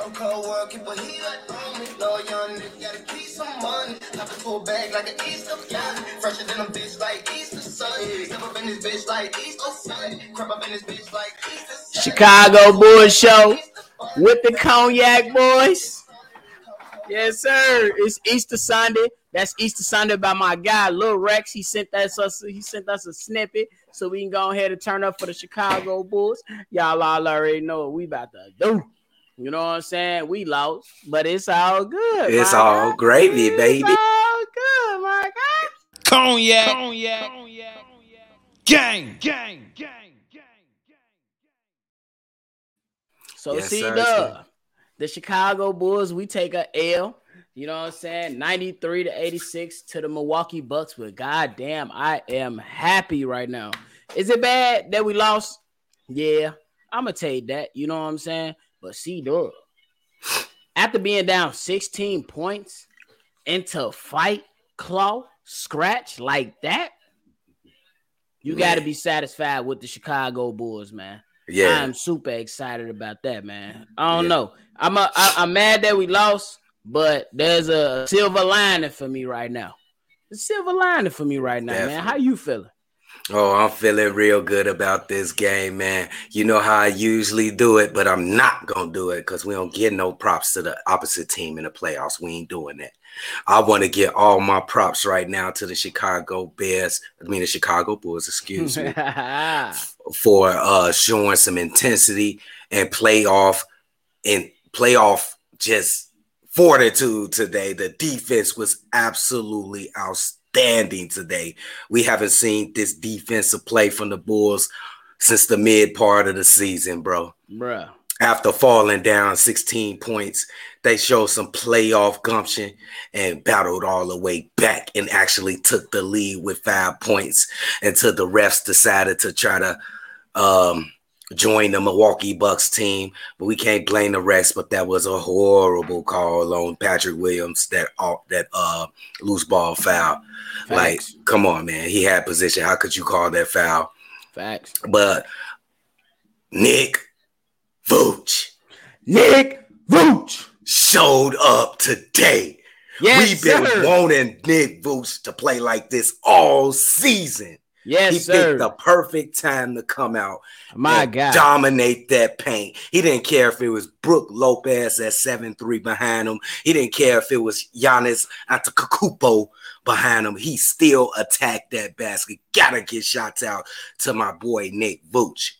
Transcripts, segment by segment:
Cold, cold world, keep a heat on me. Lord, young nigga, gotta keep some money. Hop into a bag like an Easter bunny. Fresher than a bitch like Easter Sunday. Step up in this bitch like Easter Sunday. Crap up in this bitch like Easter Sunday. Chicago Bulls show with the Cognac Boys. Yes, sir. It's Easter Sunday. That's Easter Sunday by my guy Lil Rex. He sent us us he sent us a snippet so we can go ahead and turn up for the Chicago Bulls. Y'all all already know what we about to do. You know what I'm saying? We lost, but it's all good. It's all guy. gravy, It's baby. all good, my guy. Cognac. Cognac. Cognac. Gang. Gang. Gang. Gang. So Yes, see the the Chicago Bulls, we take a L. You know what I'm saying? 93 to 86 to the Milwaukee Bucks. But goddamn, I am happy right now. Is it bad that we lost? Yeah, I'm gonna take that. You know what I'm saying? But see, dog, after being down 16 points into fight, claw, scratch like that, you got to be satisfied with the Chicago Bulls, man. Yeah. I'm super excited about that, man. I don't Yeah. know. I'm a, I, I'm mad that we lost, but there's a silver lining for me right now. The silver lining for me right now, man. How you feeling? Oh, I'm feeling real good about this game, man. You know how I usually do it, but I'm not gonna do it because we don't get no props to the opposite team in the playoffs. We ain't doing that. I want to get all my props right now to the Chicago Bears. I mean the Chicago Bulls, excuse me, for uh showing some intensity and playoff and playoff just fortitude today. The defense was absolutely outstanding today. We haven't seen this defensive play from the Bulls since the mid part of the season, bro. Bruh. After falling down 16 points, they showed some playoff gumption and battled all the way back and actually took the lead with five points until the refs decided to try to um, join the Milwaukee Bucks team. But we can't blame the rest. but that was a horrible call on Patrick Williams that uh, that uh loose ball foul. Like, come on, man. He had position. How could you call that foul? Facts. But Nick Vooch Nick Vooch. showed up today. Yes, We've been sir. wanting Nick Vooch to play like this all season. Yes, he sir. picked the perfect time to come out My and God. dominate that paint. He didn't care if it was Brook Lopez at 7-3 behind him. He didn't care if it was Giannis Antetokounmpo behind him. He still attacked that basket. Gotta get shots out to my boy Nick Vooch.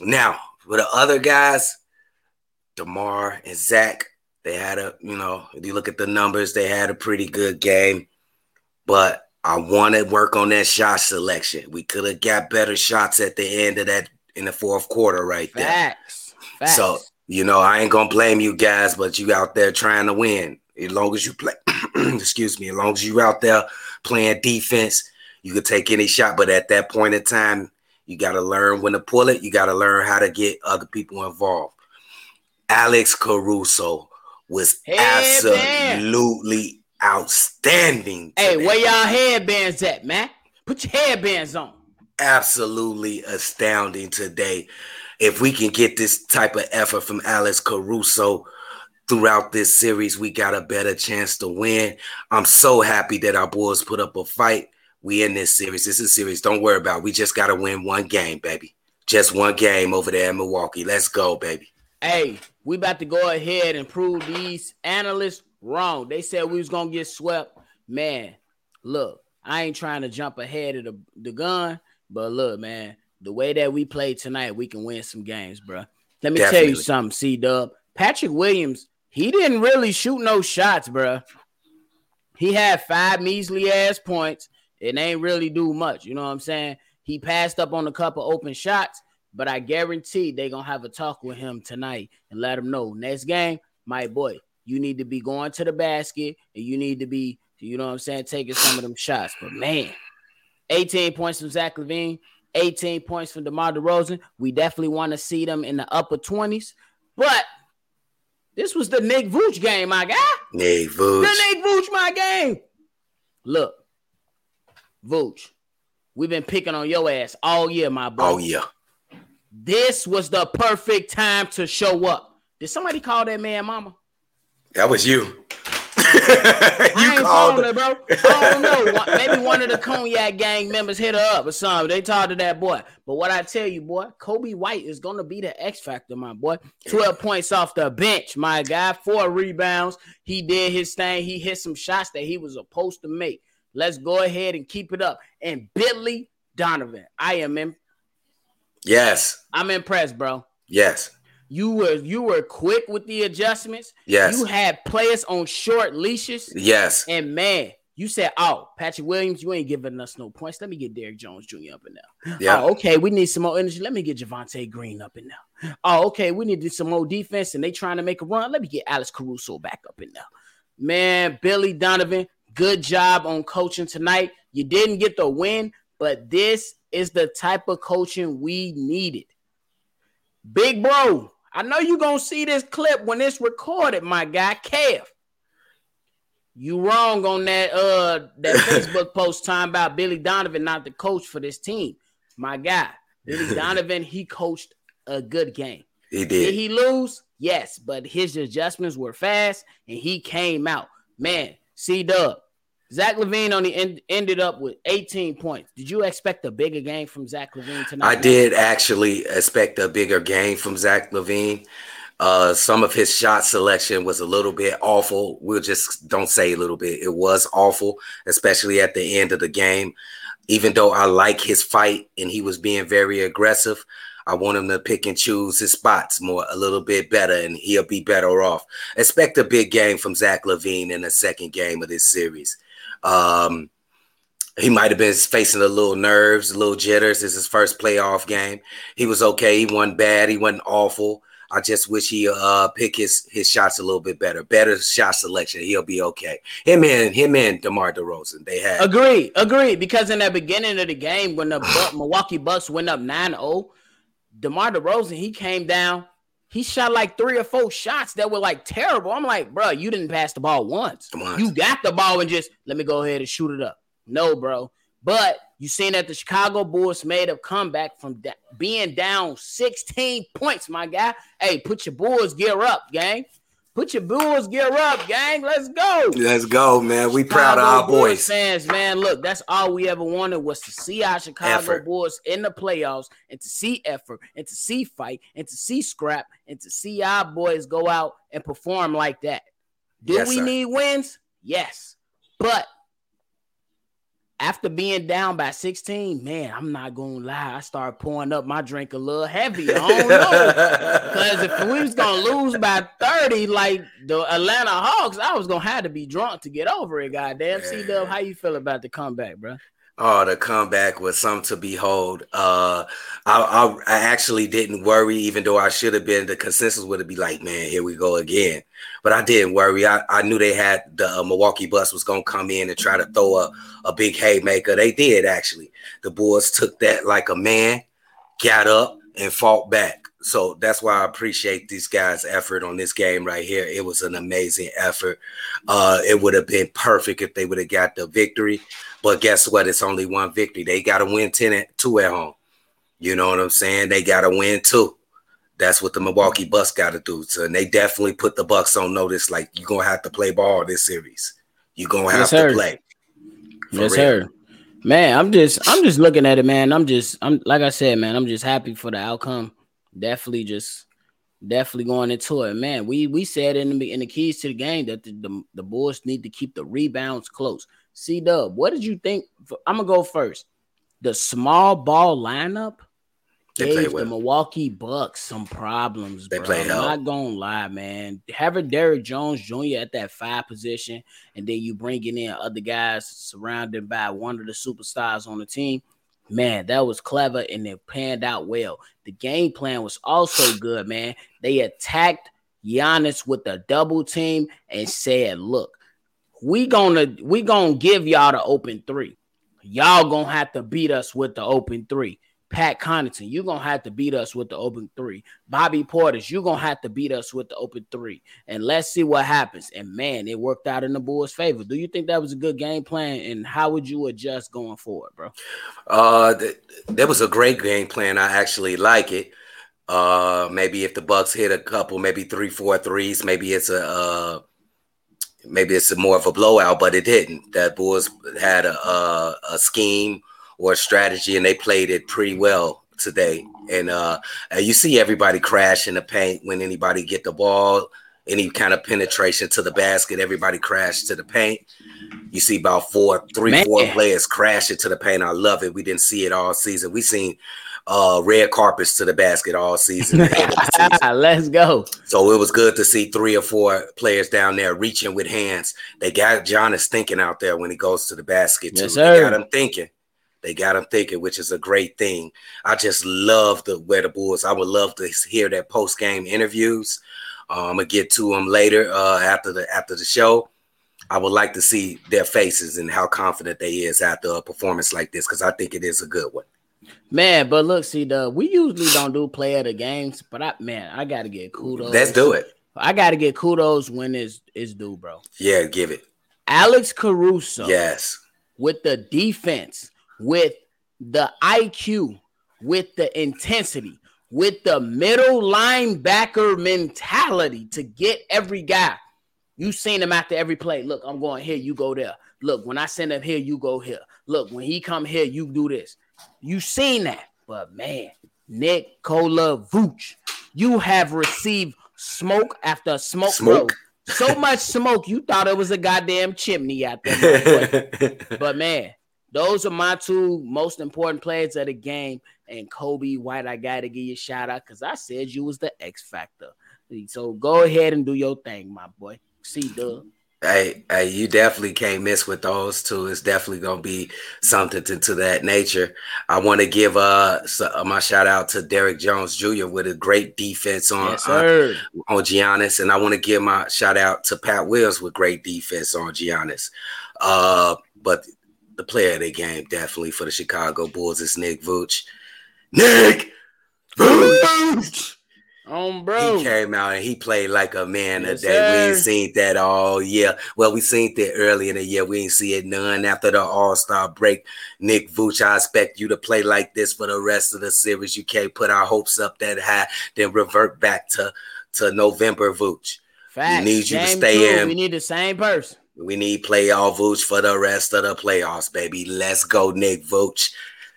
Now, with the other guys, DeMar and Zach, they had a, you know, if you look at the numbers, they had a pretty good game. But I want to work on that shot selection. We could have got better shots at the end of that in the fourth quarter right there. Facts. Facts. So, you know, I ain't gonna blame you guys, but you out there trying to win. As long as you play, excuse me, as long as you out there playing defense, you could take any shot. But at that point in time, you got to learn when to pull it. You got to learn how to get other people involved. Alex Caruso was Hey, man. Outstanding. hey, today. where y'all headbands at, man? Put your headbands on. absolutely astounding today. If we can get this type of effort from Alex Caruso throughout this series, we got a better chance to win. I'm so happy that our boys put up a fight. We in this series. This is a series. Don't worry about. it. We just got to win one game, baby. Just one game over there in Milwaukee. Let's go, baby. Hey, we about to go ahead and prove these analysts wrong. They said we was gonna get swept. Man, look, I ain't trying to jump ahead of the, the gun, but look, man, the way that we played tonight, we can win some games, bro. Let me tell you something, C Dub. Patrick Williams, he didn't really shoot no shots, bro. He had five measly ass points. It ain't really do much. You know what I'm saying? He passed up on a couple open shots, but I guarantee they gonna have a talk with him tonight and let him know next game, my boy, you need to be going to the basket and you need to be, you know what I'm saying, taking some of them shots. But man, 18 points from Zach LaVine, 18 points from DeMar DeRozan. We definitely want to see them in the upper 20s, but this was the Nick Vooch game, my guy. Nick Vooch. The Nick Vooch, my game. Look, Vooch, we've been picking on your ass all year, my boy. Oh yeah. This was the perfect time to show up. Did somebody call that man mama? That was you. I you ain't called her, bro. I don't know. Maybe one of the Cognac gang members hit her up or something. They talked to that boy. But what I tell you, boy, Coby White is gonna be the X factor, my boy. 12 points off the bench, my guy. Four rebounds. He did his thing. He hit some shots that he was supposed to make. Let's go ahead and keep it up. And Billy Donovan, I am in, Yes. I'm impressed, bro. Yes. You were you were quick with the adjustments. Yes. You had players on short leashes. Yes. And man, you said, "Oh, Patrick Williams, you ain't giving us no points. Let me get Derrick Jones Jr. up in there. Yeah. Oh, okay, we need some more energy. Let me get Javonte Green up in there. Oh, okay, we need to do some more defense, and they trying to make a run. Let me get Alex Caruso back up in there. Man, Billy Donovan, good job on coaching tonight. You didn't get the win, but this is the type of coaching we needed. Big bro, I know you're gonna see this clip when it's recorded, my guy, Kev. You wrong on that uh that Facebook post time about Billy Donovan not the coach for this team. My guy, Billy Donovan, he coached a good game. He Did did. he lose? Yes, but his adjustments were fast and he came out. Man, C Dub. Zach LaVine only end, ended up with 18 points. Did you expect a bigger game from Zach LaVine tonight? I did actually expect a bigger game from Zach LaVine. Uh, some of his shot selection was a little bit awful. We'll just don't say a little bit. It was awful, especially at the end of the game. Even though I like his fight and he was being very aggressive, I want him to pick and choose his spots more a little bit better, and he'll be better off. Expect a big game from Zach LaVine in the second game of this series. Um, he might have been facing a little nerves, a little jitters. It's his first playoff game. He was okay. He wasn't bad. He wasn't awful. I just wish he uh pick his his shots a little bit better. Better shot selection. He'll be okay. Him and him and DeMar DeRozan. They had Agreed, agreed. Because in the beginning of the game, when the Milwaukee Bucks went up 9-0, DeMar DeRozan, he came down. He shot like three or four shots that were like terrible. I'm like, bro, you didn't pass the ball once. Once. You got the ball and just let me go ahead and shoot it up. No, bro. But you seen that the Chicago Bulls made a comeback from da- being down 16 points, my guy. Hey, put your Bulls gear up, gang. Put your Bulls gear up, gang. Let's go. Let's go, man. We proud of Chicago our boys. Fans, man, look, that's all we ever wanted was to see our Chicago Effort. Bulls in the playoffs and to see effort and to see fight and to see scrap and to see our boys go out and perform like that. Do Yes, we sir. need wins? Yes. But after being down by 16, man, I'm not gonna lie. I started pouring up my drink a little heavy. I don't know. Because if we was gonna lose by 30, like the Atlanta Hawks, I was gonna have to be drunk to get over it. Goddamn, C Dub, how you feel about the comeback, bro? Oh, the comeback was something to behold. Uh, I, I, I actually didn't worry, even though I should have been. The consensus would have been like, man, here we go again. But I didn't worry. I, I knew they had the uh, Milwaukee Bucks was going to come in and try to throw a, a big haymaker. They did, actually. The Bulls took that like a man, got up, and fought back. So that's why I appreciate these guys' effort on this game right here. It was an amazing effort. Uh, it would have been perfect if they would have got the victory. But guess what? It's only one victory. They got to win 10 at two at home. You know what I'm saying? They got to win two. That's what the Milwaukee Bucks got to do. So, and they definitely put the Bucks on notice. Like you're gonna have to play ball this series. You're gonna have Yes, to sir. play. For yes, real. sir. Man, I'm just I'm just looking at it, man. I'm just I'm like I said, man, I'm just happy for the outcome. Definitely just definitely going into it. Man, we we said in the in the keys to the game that the, the, the Bulls need to keep the rebounds close. C Dub, what did you think? I'm gonna go first. The small ball lineup gave the. Milwaukee Bucks some problems. They bro. played I'm hell. not gonna lie, man. Having Derrick Jones Jr. at that five position, and then you bringing in other guys surrounded by one of the superstars on the team. Man, that was clever and it panned out well. The game plan was also good, man. They attacked Giannis with a double team and said, "Look, we gonna we gonna give y'all the open three. Y'all gonna have to beat us with the open three. Pat Connaughton, you're gonna have to beat us with the open three. Bobby Portis, you're gonna have to beat us with the open three. And let's see what happens. And man, it worked out in the Bulls' favor. Do you think that was a good game plan? And how would you adjust going forward, bro? Uh, th- that was a great game plan. I actually like it. Uh, maybe if the Bucks hit a couple, maybe three, four threes, maybe it's a uh, maybe it's more of a blowout, but it didn't. That Bulls had a, a, a scheme or a strategy, and they played it pretty well today. And uh, you see everybody crash in the paint when anybody get the ball, any kind of penetration to the basket, everybody crash to the paint. You see about four, three, Man. four players crash into the paint. I love it. We didn't see it all season. We seen uh, red carpets to the basket all season. season. Let's go. So it was good to see three or four players down there reaching with hands. They got Giannis thinking out there when he goes to the basket. Too. Yes, sir. They got him thinking. They got him thinking, which is a great thing. I just love the where the Bulls. I would love to hear their post game interviews. Uh, I'm gonna get to them later uh, after the after the show. I would like to see their faces and how confident they is after a performance like this because I think it is a good one. Man, but look, see, the we usually don't do play of the games, but I man, I gotta get kudos. Let's do it. I gotta get kudos when it's it's due, bro. Yeah, give it. Alex Caruso. Yes. With the defense, with the IQ, with the intensity, with the middle linebacker mentality to get every guy. You seen him after every play. Look, I'm going here, you go there. Look, when I send him here, you go here. Look, when he come here, you do this. You seen that, but man, Nikola Vooch, you have received smoke after smoke, smoke. Bro. So much smoke, you thought it was a goddamn chimney out there. but man, those are my two most important players of the game. And Coby White, I gotta give you a shout out because I said you was the X factor. So go ahead and do your thing, my boy. C Dub. Hey, hey, you definitely can't miss with those two. It's definitely gonna be something to, to that nature. I want to give uh, uh my shout out to Derrick Jones Jr. with a great defense on yes, on, on Giannis, and I want to give my shout out to Pat Wills with great defense on Giannis. Uh, but the player of the game definitely for the Chicago Bulls is Nick Vooch. Nick Vooch. Um, bro. He came out and he played like a man yes, today. Sir. We ain't seen that all year. Well, we seen that early in the year. We ain't see it none after the All Star break. Nick Vooch, I expect you to play like this for the rest of the series. You can't put our hopes up that high, then revert back to to November Vooch. Facts. We need you to stay in. We need the same person. We need playoff Vooch for the rest of the playoffs, baby. Let's go, Nick Vooch.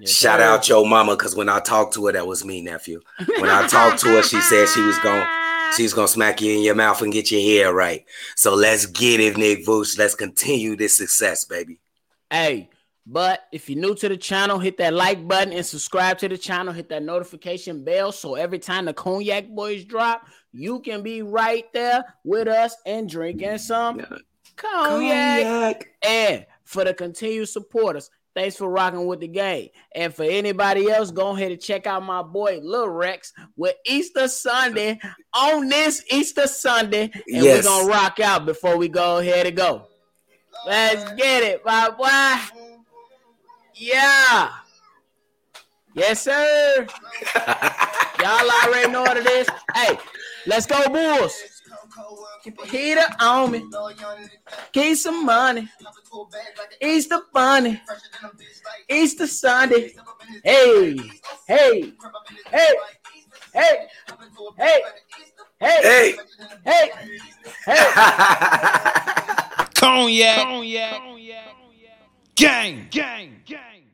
Yes, Shout sir. out your mama, because when I talked to her, that was me, nephew. When I talked to her, she said she was gonna, she's gonna smack you in your mouth and get your hair right. So let's get it, Nick Vooch. Let's continue this success, baby. Hey, but if you're new to the channel, hit that like button and subscribe to the channel. Hit that notification bell so every time the Cognac Boys drop, you can be right there with us and drinking some cognac. cognac. And for the continued supporters, Thanks for rocking with the game. And for anybody else, go ahead and check out my boy Lil Rex with Easter Sunday on this Easter Sunday. And yes. we're gonna rock out before we go ahead and go. Let's get it, my boy. Yeah. Yes, sir. Y'all already know what it is. Hey, let's go, Bulls. Keep a heater on me. Keep some money. Easter bunny. Easter Sunday. Hey, hey, hey, hey, hey, hey, hey, hey. Cognac. Cognac. Gang. Gang.